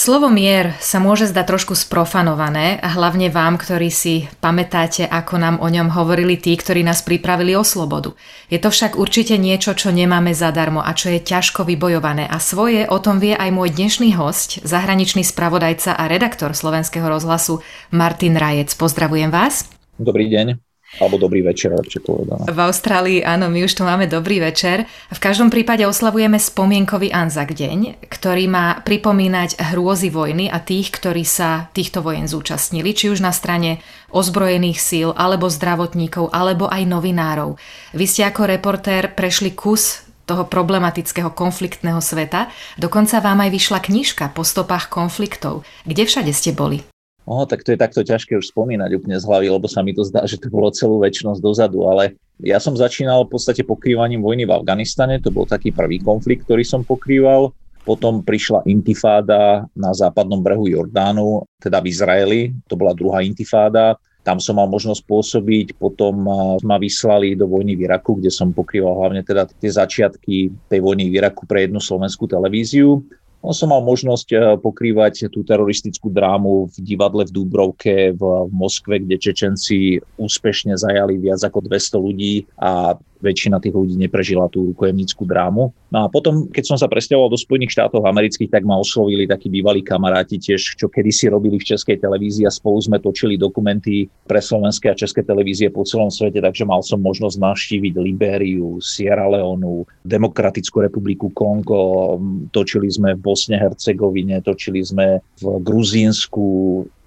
Slovo mier sa môže zdať trošku sprofanované hlavne vám, ktorí si pamätáte, ako nám o ňom hovorili tí, ktorí nás pripravili o slobodu. Je to však určite niečo, čo nemáme zadarmo a čo je ťažko vybojované a svoje o tom vie aj môj dnešný host, zahraničný spravodajca a redaktor slovenského rozhlasu Martin Rajec. Pozdravujem vás. Dobrý deň. Alebo dobrý večer, lepšie povedané. V Austrálii, áno, my už tu máme dobrý večer. V každom prípade oslavujeme spomienkový Anzak deň, ktorý má pripomínať hrôzy vojny a tých, ktorí sa týchto vojen zúčastnili, či už na strane ozbrojených síl, alebo zdravotníkov, alebo aj novinárov. Vy ste ako reportér prešli kus toho problematického konfliktného sveta. Dokonca vám aj vyšla knižka po stopách konfliktov. Kde všade ste boli? Oh, tak to je takto ťažké už spomínať úplne z hlavy, lebo sa mi to zdá, že to bolo celú väčšnosť dozadu, ale ja som začínal v podstate pokrývaním vojny v Afganistane, to bol taký prvý konflikt, ktorý som pokrýval. Potom prišla intifáda na západnom brehu Jordánu, teda v Izraeli, to bola druhá intifáda. Tam som mal možnosť pôsobiť, potom ma vyslali do vojny v Iraku, kde som pokrýval hlavne teda tie začiatky tej vojny v Iraku pre jednu slovenskú televíziu. On som mal možnosť eh, pokrývať tú teroristickú drámu v divadle v Dúbrovke v, v Moskve, kde Čečenci úspešne zajali viac ako 200 ľudí a väčšina tých ľudí neprežila tú rukojemnickú drámu. No a potom, keď som sa presťahoval do Spojených štátov amerických, tak ma oslovili takí bývalí kamaráti tiež, čo kedysi robili v českej televízii a spolu sme točili dokumenty pre slovenské a české televízie po celom svete, takže mal som možnosť navštíviť Libériu, Sierra Leonu, Demokratickú republiku Kongo, točili sme v Bosne Hercegovine, točili sme v Gruzínsku,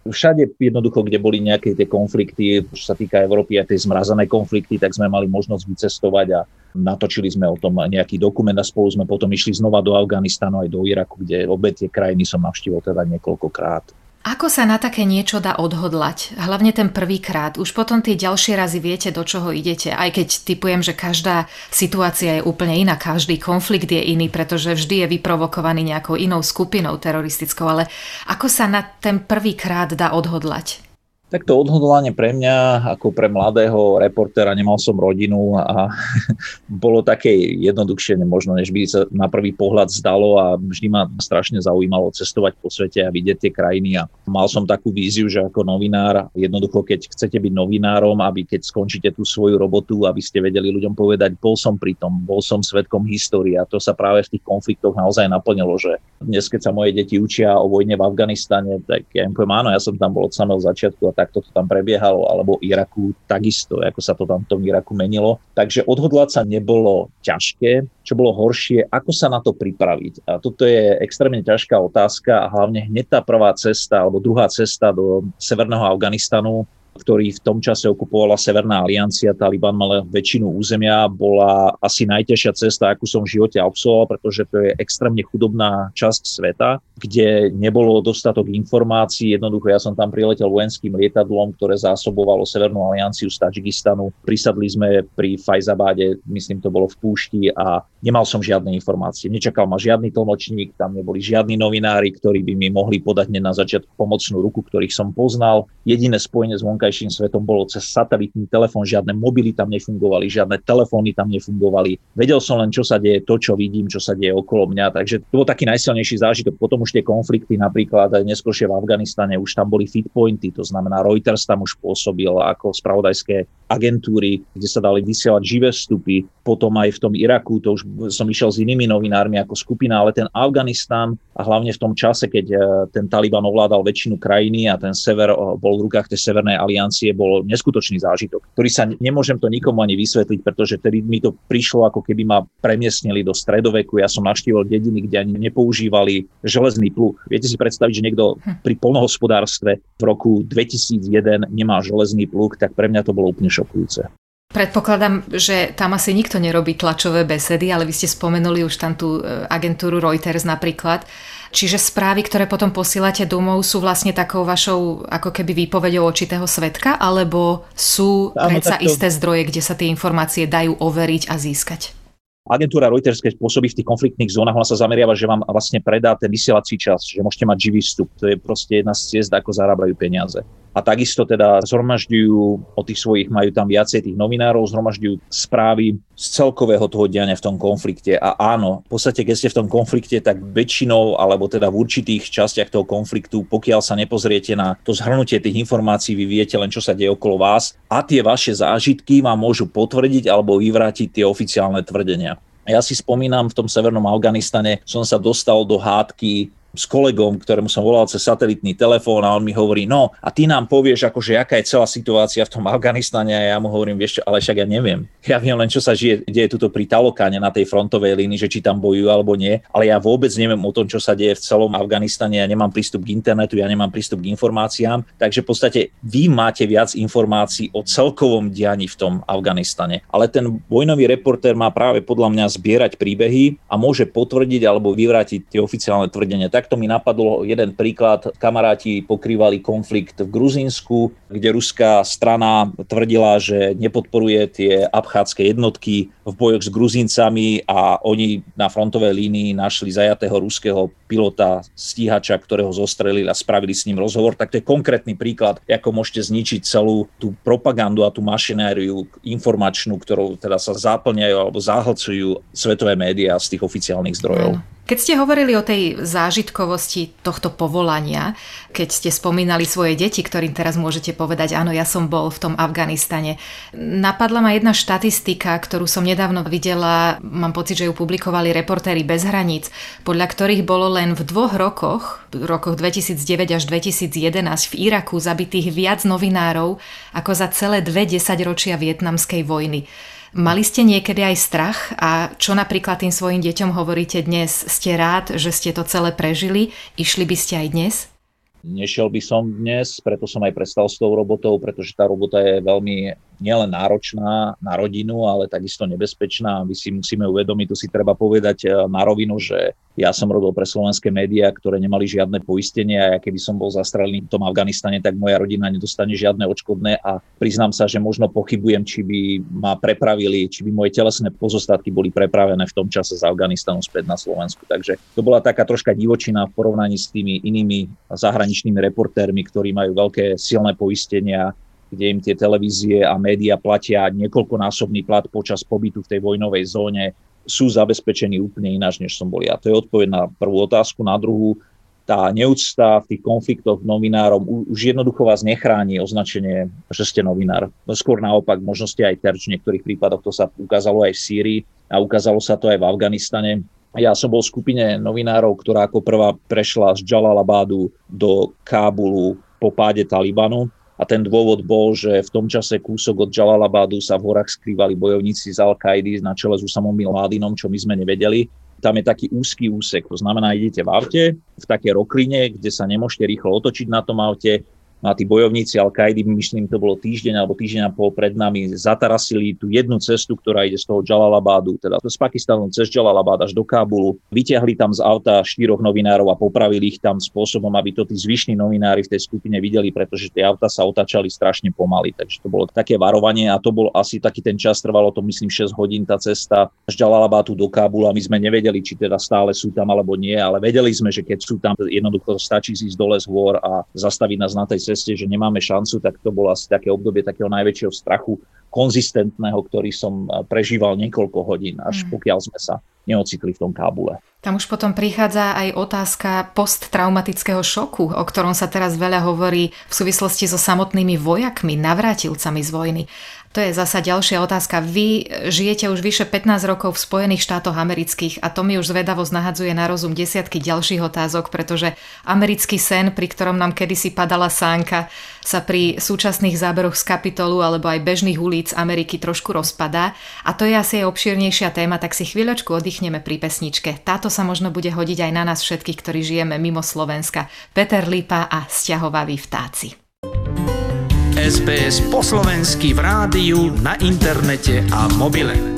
všade jednoducho, kde boli nejaké tie konflikty, čo sa týka Európy a tie zmrazené konflikty, tak sme mali možnosť vycestovať a natočili sme o tom nejaký dokument a spolu sme potom išli znova do Afganistanu aj do Iraku, kde obe tie krajiny som navštívil teda niekoľkokrát. Ako sa na také niečo dá odhodlať? Hlavne ten prvýkrát. Už potom tie ďalšie razy viete, do čoho idete. Aj keď typujem, že každá situácia je úplne iná, každý konflikt je iný, pretože vždy je vyprovokovaný nejakou inou skupinou teroristickou. Ale ako sa na ten prvýkrát dá odhodlať? Tak to odhodlanie pre mňa, ako pre mladého reportéra, nemal som rodinu a bolo také jednoduchšie možno, než by sa na prvý pohľad zdalo a vždy ma strašne zaujímalo cestovať po svete a vidieť tie krajiny a mal som takú víziu, že ako novinár, jednoducho keď chcete byť novinárom, aby keď skončíte tú svoju robotu, aby ste vedeli ľuďom povedať, bol som pri tom, bol som svetkom histórie. A to sa práve v tých konfliktoch naozaj naplnilo, že dnes keď sa moje deti učia o vojne v Afganistane, tak ja im poviem, áno, ja som tam bol od samého začiatku a takto to tam prebiehalo, alebo Iraku takisto, ako sa to tam v tom Iraku menilo. Takže odhodlať sa nebolo ťažké, čo bolo horšie, ako sa na to pripraviť. A toto je extrémne ťažká otázka a hlavne hneď tá prvá cesta alebo druhá cesta do Severného Afganistanu ktorý v tom čase okupovala Severná aliancia, Taliban mal väčšinu územia, bola asi najťažšia cesta, akú som v živote absolvoval, pretože to je extrémne chudobná časť sveta, kde nebolo dostatok informácií. Jednoducho ja som tam priletel vojenským lietadlom, ktoré zásobovalo Severnú alianciu z Tadžikistanu. Prisadli sme pri Fajzabáde, myslím to bolo v púšti a nemal som žiadne informácie. Nečakal ma žiadny tlmočník, tam neboli žiadni novinári, ktorí by mi mohli podať na začiatku pomocnú ruku, ktorých som poznal. Jediné spojenie s vonkajším svetom bolo cez satelitný telefón, žiadne mobily tam nefungovali, žiadne telefóny tam nefungovali. Vedel som len, čo sa deje, to, čo vidím, čo sa deje okolo mňa, takže to bol taký najsilnejší zážitok. Potom už tie konflikty, napríklad aj neskôršie v Afganistane, už tam boli fit pointy, to znamená Reuters tam už pôsobil ako spravodajské agentúry, kde sa dali vysielať živé vstupy. Potom aj v tom Iraku, to už som išiel s inými novinármi ako skupina, ale ten Afganistan a hlavne v tom čase, keď e, ten Taliban ovládal väčšinu krajiny a ten sever e, bol v rukách tej Severnej aliancie, bol neskutočný zážitok, ktorý sa nemôžem to nikomu ani vysvetliť, pretože tedy mi to prišlo ako keby ma premiestnili do stredoveku. Ja som navštívil dediny, kde ani nepoužívali železný pluh. Viete si predstaviť, že niekto hm. pri polnohospodárstve v roku 2001 nemá železný pluh, tak pre mňa to bolo úplne šokujúce. Predpokladám, že tam asi nikto nerobí tlačové besedy, ale vy ste spomenuli už tam tú e, agentúru Reuters napríklad. Čiže správy, ktoré potom posielate domov, sú vlastne takou vašou ako keby výpovedou očitého svetka, alebo sú Áno, predsa takto. isté zdroje, kde sa tie informácie dajú overiť a získať? Agentúra Reuters, keď pôsobí v tých konfliktných zónach, ona sa zameriava, že vám vlastne predá ten vysielací čas, že môžete mať živý vstup. To je proste jedna z ciest, ako zarábajú peniaze. A takisto teda zhromažďujú o tých svojich, majú tam viacej tých novinárov, zhromažďujú správy z celkového toho diania v tom konflikte. A áno, v podstate, keď ste v tom konflikte, tak väčšinou, alebo teda v určitých častiach toho konfliktu, pokiaľ sa nepozriete na to zhrnutie tých informácií, vy viete len, čo sa deje okolo vás a tie vaše zážitky vám môžu potvrdiť alebo vyvrátiť tie oficiálne tvrdenia. Ja si spomínam, v tom severnom Afganistane som sa dostal do hádky s kolegom, ktorému som volal cez satelitný telefón a on mi hovorí, no a ty nám povieš, akože aká je celá situácia v tom Afganistane a ja mu hovorím, vieš čo, ale však ja neviem. Ja viem len, čo sa žije, deje tuto pri Talokáne na tej frontovej línii, že či tam bojujú alebo nie, ale ja vôbec neviem o tom, čo sa deje v celom Afganistane, ja nemám prístup k internetu, ja nemám prístup k informáciám, takže v podstate vy máte viac informácií o celkovom dianí v tom Afganistane. Ale ten vojnový reportér má práve podľa mňa zbierať príbehy a môže potvrdiť alebo vyvrátiť tie oficiálne tvrdenia. Tak takto mi napadol jeden príklad. Kamaráti pokrývali konflikt v Gruzínsku, kde ruská strana tvrdila, že nepodporuje tie abchádzke jednotky v bojoch s Gruzíncami a oni na frontovej línii našli zajatého ruského pilota stíhača, ktorého zostrelili a spravili s ním rozhovor. Tak to je konkrétny príklad, ako môžete zničiť celú tú propagandu a tú mašinériu informačnú, ktorou teda sa zaplňajú alebo zahlcujú svetové médiá z tých oficiálnych zdrojov. Keď ste hovorili o tej zážitkovosti tohto povolania, keď ste spomínali svoje deti, ktorým teraz môžete povedať, áno, ja som bol v tom Afganistane, napadla ma jedna štatistika, ktorú som nedávno videla, mám pocit, že ju publikovali reportéri bez hraníc, podľa ktorých bolo len v dvoch rokoch, v rokoch 2009 až 2011 v Iraku zabitých viac novinárov ako za celé dve desaťročia vietnamskej vojny. Mali ste niekedy aj strach a čo napríklad tým svojim deťom hovoríte dnes? Ste rád, že ste to celé prežili? Išli by ste aj dnes? Nešiel by som dnes, preto som aj prestal s tou robotou, pretože tá robota je veľmi nielen náročná na rodinu, ale takisto nebezpečná. My si musíme uvedomiť, to si treba povedať eh, na rovinu, že ja som robil pre slovenské médiá, ktoré nemali žiadne poistenie a ja keby som bol zastrelený v tom Afganistane, tak moja rodina nedostane žiadne odškodné a priznám sa, že možno pochybujem, či by ma prepravili, či by moje telesné pozostatky boli prepravené v tom čase z Afganistanu späť na Slovensku. Takže to bola taká troška divočina v porovnaní s tými inými zahraničnými reportérmi, ktorí majú veľké silné poistenia, kde im tie televízie a médiá platia niekoľkonásobný plat počas pobytu v tej vojnovej zóne, sú zabezpečení úplne ináč, než som bol ja. To je odpoveď na prvú otázku. Na druhú, tá neúcta v tých konfliktoch novinárom už jednoducho vás nechráni označenie, že ste novinár. Skôr naopak, možno ste aj terč v niektorých prípadoch, to sa ukázalo aj v Sýrii a ukázalo sa to aj v Afganistane. Ja som bol v skupine novinárov, ktorá ako prvá prešla z Jalalabadu do Kábulu po páde Talibanu a ten dôvod bol, že v tom čase kúsok od Jalalabadu sa v horách skrývali bojovníci z Al-Kaidy na čele s Usamom Bin Ladinom, čo my sme nevedeli. Tam je taký úzky úsek, to znamená, idete v aute, v také rokline, kde sa nemôžete rýchlo otočiť na tom aute, a tí bojovníci Al-Kaidy, myslím, to bolo týždeň alebo týždeň a pol pred nami, zatarasili tú jednu cestu, ktorá ide z toho Jalalabadu, teda z Pakistanu cez Jalalabad až do Kábulu. Vyťahli tam z auta štyroch novinárov a popravili ich tam spôsobom, aby to tí zvyšní novinári v tej skupine videli, pretože tie auta sa otačali strašne pomaly. Takže to bolo také varovanie a to bol asi taký ten čas, trvalo to myslím 6 hodín tá cesta z Jalalabadu do Kábulu a my sme nevedeli, či teda stále sú tam alebo nie, ale vedeli sme, že keď sú tam, jednoducho stačí ísť dole z hôr a zastaviť nás na tej ceste ceste, že nemáme šancu, tak to bolo asi také obdobie takého najväčšieho strachu konzistentného, ktorý som eh, prežíval niekoľko hodín, až mm. pokiaľ sme sa neocitli v tom Kábule. Tam už potom prichádza aj otázka posttraumatického šoku, o ktorom sa teraz veľa hovorí v súvislosti so samotnými vojakmi, navrátilcami z vojny. To je zasa ďalšia otázka. Vy žijete už vyše 15 rokov v Spojených štátoch amerických a to mi už zvedavosť nahadzuje na rozum desiatky ďalších otázok, pretože americký sen, pri ktorom nám kedysi padala sánka, sa pri súčasných záberoch z kapitolu alebo aj bežných ulic Ameriky trošku rozpadá a to je asi aj obšírnejšia téma, tak si chvíľočku oddychneme pri pesničke. Táto sa možno bude hodiť aj na nás všetkých, ktorí žijeme mimo Slovenska. Peter Lipa a Sťahovaví vtáci. SBS po slovensky v rádiu, na internete a mobile.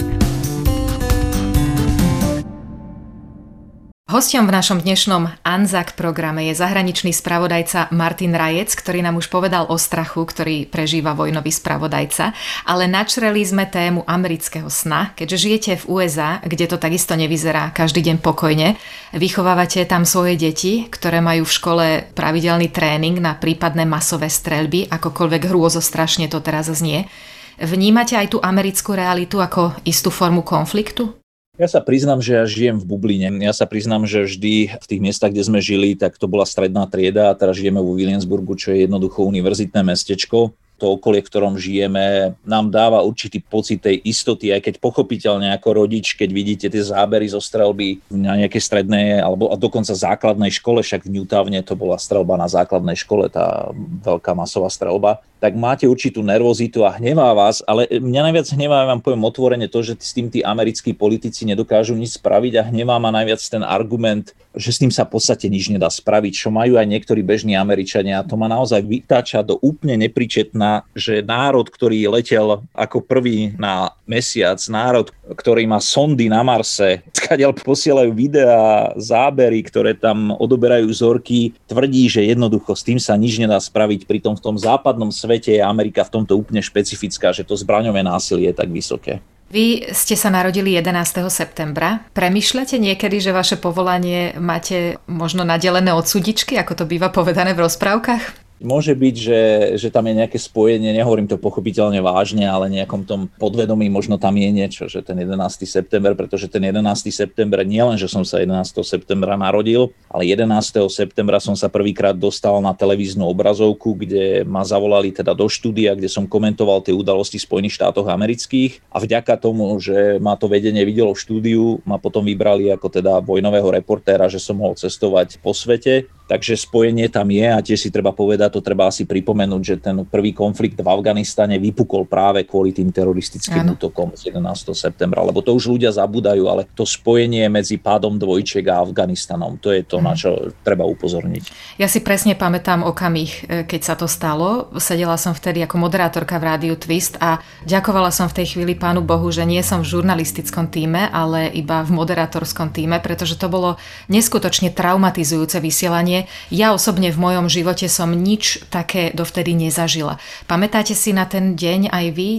Hostom v našom dnešnom Anzak programe je zahraničný spravodajca Martin Rajec, ktorý nám už povedal o strachu, ktorý prežíva vojnový spravodajca, ale načreli sme tému amerického sna, keďže žijete v USA, kde to takisto nevyzerá každý deň pokojne. Vychovávate tam svoje deti, ktoré majú v škole pravidelný tréning na prípadné masové streľby, akokoľvek hrôzo strašne to teraz znie. Vnímate aj tú americkú realitu ako istú formu konfliktu? Ja sa priznám, že ja žijem v bubline. Ja sa priznám, že vždy v tých miestach, kde sme žili, tak to bola stredná trieda a teraz žijeme vo Williamsburgu, čo je jednoducho univerzitné mestečko to okolie, v ktorom žijeme, nám dáva určitý pocit tej istoty, aj keď pochopiteľne ako rodič, keď vidíte tie zábery zo strelby na nejakej strednej alebo a dokonca základnej škole, však v Newtowne to bola strelba na základnej škole, tá veľká masová strelba, tak máte určitú nervozitu a hnevá vás, ale mňa najviac hnevá, ja vám poviem otvorene to, že s tým tí americkí politici nedokážu nič spraviť a hnevá ma najviac ten argument, že s tým sa v podstate nič nedá spraviť, čo majú aj niektorí bežní Američania. A to ma naozaj vytáča do úplne nepričetná, že národ, ktorý letel ako prvý na mesiac, národ, ktorý má sondy na Marse, skadiaľ posielajú videá, zábery, ktoré tam odoberajú vzorky, tvrdí, že jednoducho s tým sa nič nedá spraviť. Pritom v tom západnom svete je Amerika v tomto úplne špecifická, že to zbraňové násilie je tak vysoké. Vy ste sa narodili 11. septembra. Premýšľate niekedy, že vaše povolanie máte možno nadelené od sudičky, ako to býva povedané v rozprávkach? Môže byť, že, že tam je nejaké spojenie, nehovorím to pochopiteľne vážne, ale nejakom tom podvedomí možno tam je niečo, že ten 11. september, pretože ten 11. september nie len, že som sa 11. septembra narodil, ale 11. septembra som sa prvýkrát dostal na televíznu obrazovku, kde ma zavolali teda do štúdia, kde som komentoval tie udalosti v Spojených štátoch amerických a vďaka tomu, že ma to vedenie videlo v štúdiu, ma potom vybrali ako teda vojnového reportéra, že som mohol cestovať po svete Takže spojenie tam je a tiež si treba povedať, to treba asi pripomenúť, že ten prvý konflikt v Afganistane vypukol práve kvôli tým teroristickým ano. útokom z 11. septembra, lebo to už ľudia zabúdajú, ale to spojenie medzi pádom dvojček a Afganistanom, to je to, na čo treba upozorniť. Ja si presne pamätám okamih, e, keď sa to stalo. Sedela som vtedy ako moderátorka v rádiu Twist a ďakovala som v tej chvíli pánu Bohu, že nie som v žurnalistickom týme, ale iba v moderátorskom týme, pretože to bolo neskutočne traumatizujúce vysielanie vysielanie. Ja osobne v mojom živote som nič také dovtedy nezažila. Pamätáte si na ten deň aj vy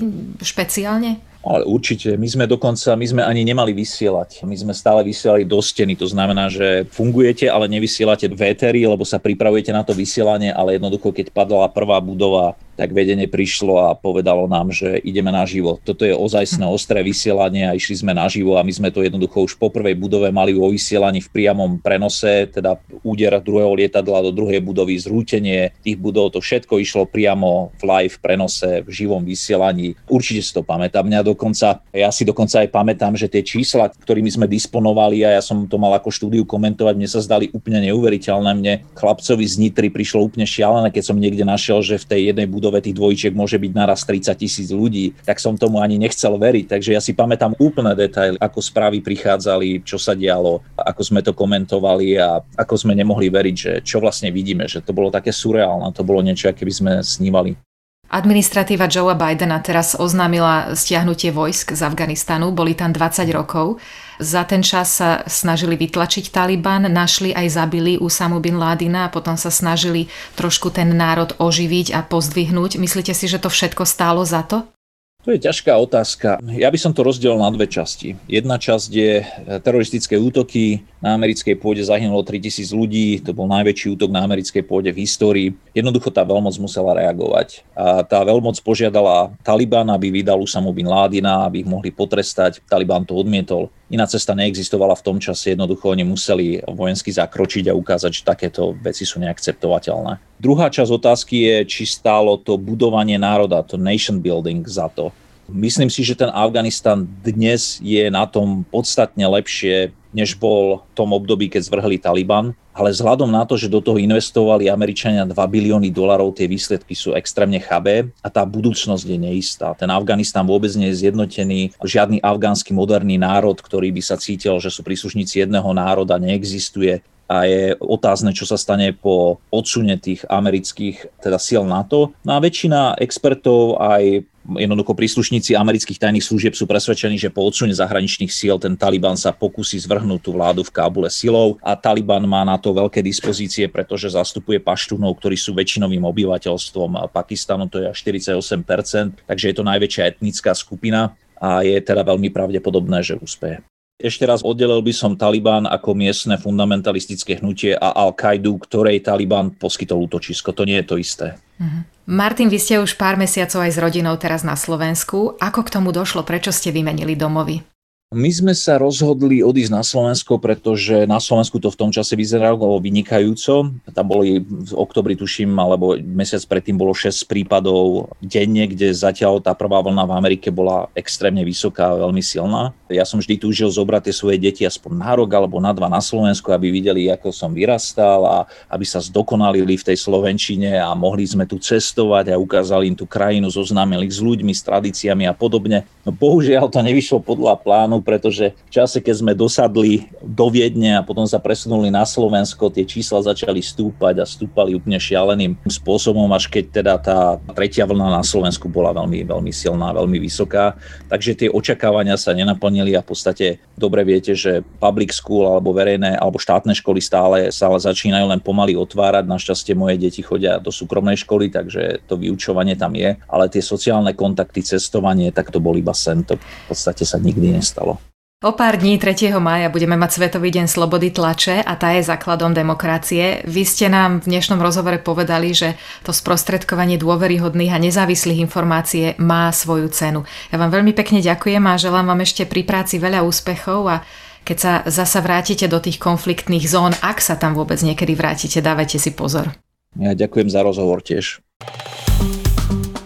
špeciálne? Ale určite, my sme dokonca, my sme ani nemali vysielať. My sme stále vysielali do steny, to znamená, že fungujete, ale nevysielate v éteri, lebo sa pripravujete na to vysielanie, ale jednoducho, keď padla prvá budova tak vedenie prišlo a povedalo nám, že ideme naživo. Toto je ozajstné ostré vysielanie a išli sme naživo a my sme to jednoducho už po prvej budove mali vo vysielaní v priamom prenose, teda úder druhého lietadla do druhej budovy, zrútenie tých budov, to všetko išlo priamo v live prenose, v živom vysielaní. Určite si to pamätám. Mňa dokonca, ja si dokonca aj pamätám, že tie čísla, ktorými sme disponovali a ja som to mal ako štúdiu komentovať, mne sa zdali úplne neuveriteľné. Mne chlapcovi z Nitry prišlo úplne šialené, keď som niekde našiel, že v tej jednej budove budove tých dvojčiek môže byť naraz 30 tisíc ľudí, tak som tomu ani nechcel veriť. Takže ja si pamätám úplné detaily, ako správy prichádzali, čo sa dialo, ako sme to komentovali a ako sme nemohli veriť, že čo vlastne vidíme, že to bolo také surreálne, to bolo niečo, aké by sme snívali. Administratíva Joea Bidena teraz oznámila stiahnutie vojsk z Afganistanu, boli tam 20 rokov. Za ten čas sa snažili vytlačiť Taliban, našli aj zabili Usamu bin Ládina a potom sa snažili trošku ten národ oživiť a pozdvihnúť. Myslíte si, že to všetko stálo za to? To je ťažká otázka. Ja by som to rozdelil na dve časti. Jedna časť je teroristické útoky. Na americkej pôde zahynulo 3000 ľudí. To bol najväčší útok na americkej pôde v histórii. Jednoducho tá veľmoc musela reagovať. A tá veľmoc požiadala Taliban, aby vydal Usamu bin Ládina, aby ich mohli potrestať. Taliban to odmietol. Iná cesta neexistovala v tom čase. Jednoducho oni museli vojensky zakročiť a ukázať, že takéto veci sú neakceptovateľné. Druhá časť otázky je, či stálo to budovanie národa, to nation building za to. Myslím si, že ten Afganistan dnes je na tom podstatne lepšie, než bol v tom období, keď zvrhli Taliban. Ale vzhľadom na to, že do toho investovali Američania 2 bilióny dolarov, tie výsledky sú extrémne chabé a tá budúcnosť je neistá. Ten Afganistan vôbec nie je zjednotený. Žiadny afgánsky moderný národ, ktorý by sa cítil, že sú príslušníci jedného národa, neexistuje a je otázne, čo sa stane po odsune tých amerických teda síl NATO. No a väčšina expertov aj Jednoducho príslušníci amerických tajných služieb sú presvedčení, že po odsune zahraničných síl ten Taliban sa pokusí zvrhnúť tú vládu v Kábule silou a Taliban má na to veľké dispozície, pretože zastupuje paštúnov, ktorí sú väčšinovým obyvateľstvom Pakistanu, to je až 48%, takže je to najväčšia etnická skupina a je teda veľmi pravdepodobné, že úspeje. Ešte raz oddelil by som Taliban ako miestne fundamentalistické hnutie a Al-Kaidu, ktorej Taliban poskytol útočisko. To nie je to isté. Uh-huh. Martin, vy ste už pár mesiacov aj s rodinou teraz na Slovensku. Ako k tomu došlo? Prečo ste vymenili domovy? My sme sa rozhodli odísť na Slovensko, pretože na Slovensku to v tom čase vyzeralo vynikajúco. Tam boli v oktobri, tuším, alebo mesiac predtým bolo 6 prípadov denne, kde zatiaľ tá prvá vlna v Amerike bola extrémne vysoká veľmi silná. Ja som vždy túžil zobrať tie svoje deti aspoň na rok alebo na dva na Slovensku, aby videli, ako som vyrastal a aby sa zdokonalili v tej Slovenčine a mohli sme tu cestovať a ukázali im tú krajinu, zoznámili s ľuďmi, s tradíciami a podobne. No bohužiaľ to nevyšlo podľa plánu, pretože v čase, keď sme dosadli do Viedne a potom sa presunuli na Slovensko, tie čísla začali stúpať a stúpali úplne šialeným spôsobom, až keď teda tá tretia vlna na Slovensku bola veľmi, veľmi silná, veľmi vysoká. Takže tie očakávania sa nenaplnili a v podstate dobre viete, že public school alebo verejné alebo štátne školy stále, stále začínajú len pomaly otvárať. Našťastie moje deti chodia do súkromnej školy, takže to vyučovanie tam je, ale tie sociálne kontakty, cestovanie, tak to bol iba sen. To v podstate sa nikdy nestalo stalo. O pár dní 3. mája budeme mať Svetový deň slobody tlače a tá je základom demokracie. Vy ste nám v dnešnom rozhovore povedali, že to sprostredkovanie dôveryhodných a nezávislých informácií má svoju cenu. Ja vám veľmi pekne ďakujem a želám vám ešte pri práci veľa úspechov a keď sa zasa vrátite do tých konfliktných zón, ak sa tam vôbec niekedy vrátite, dávajte si pozor. Ja ďakujem za rozhovor tiež.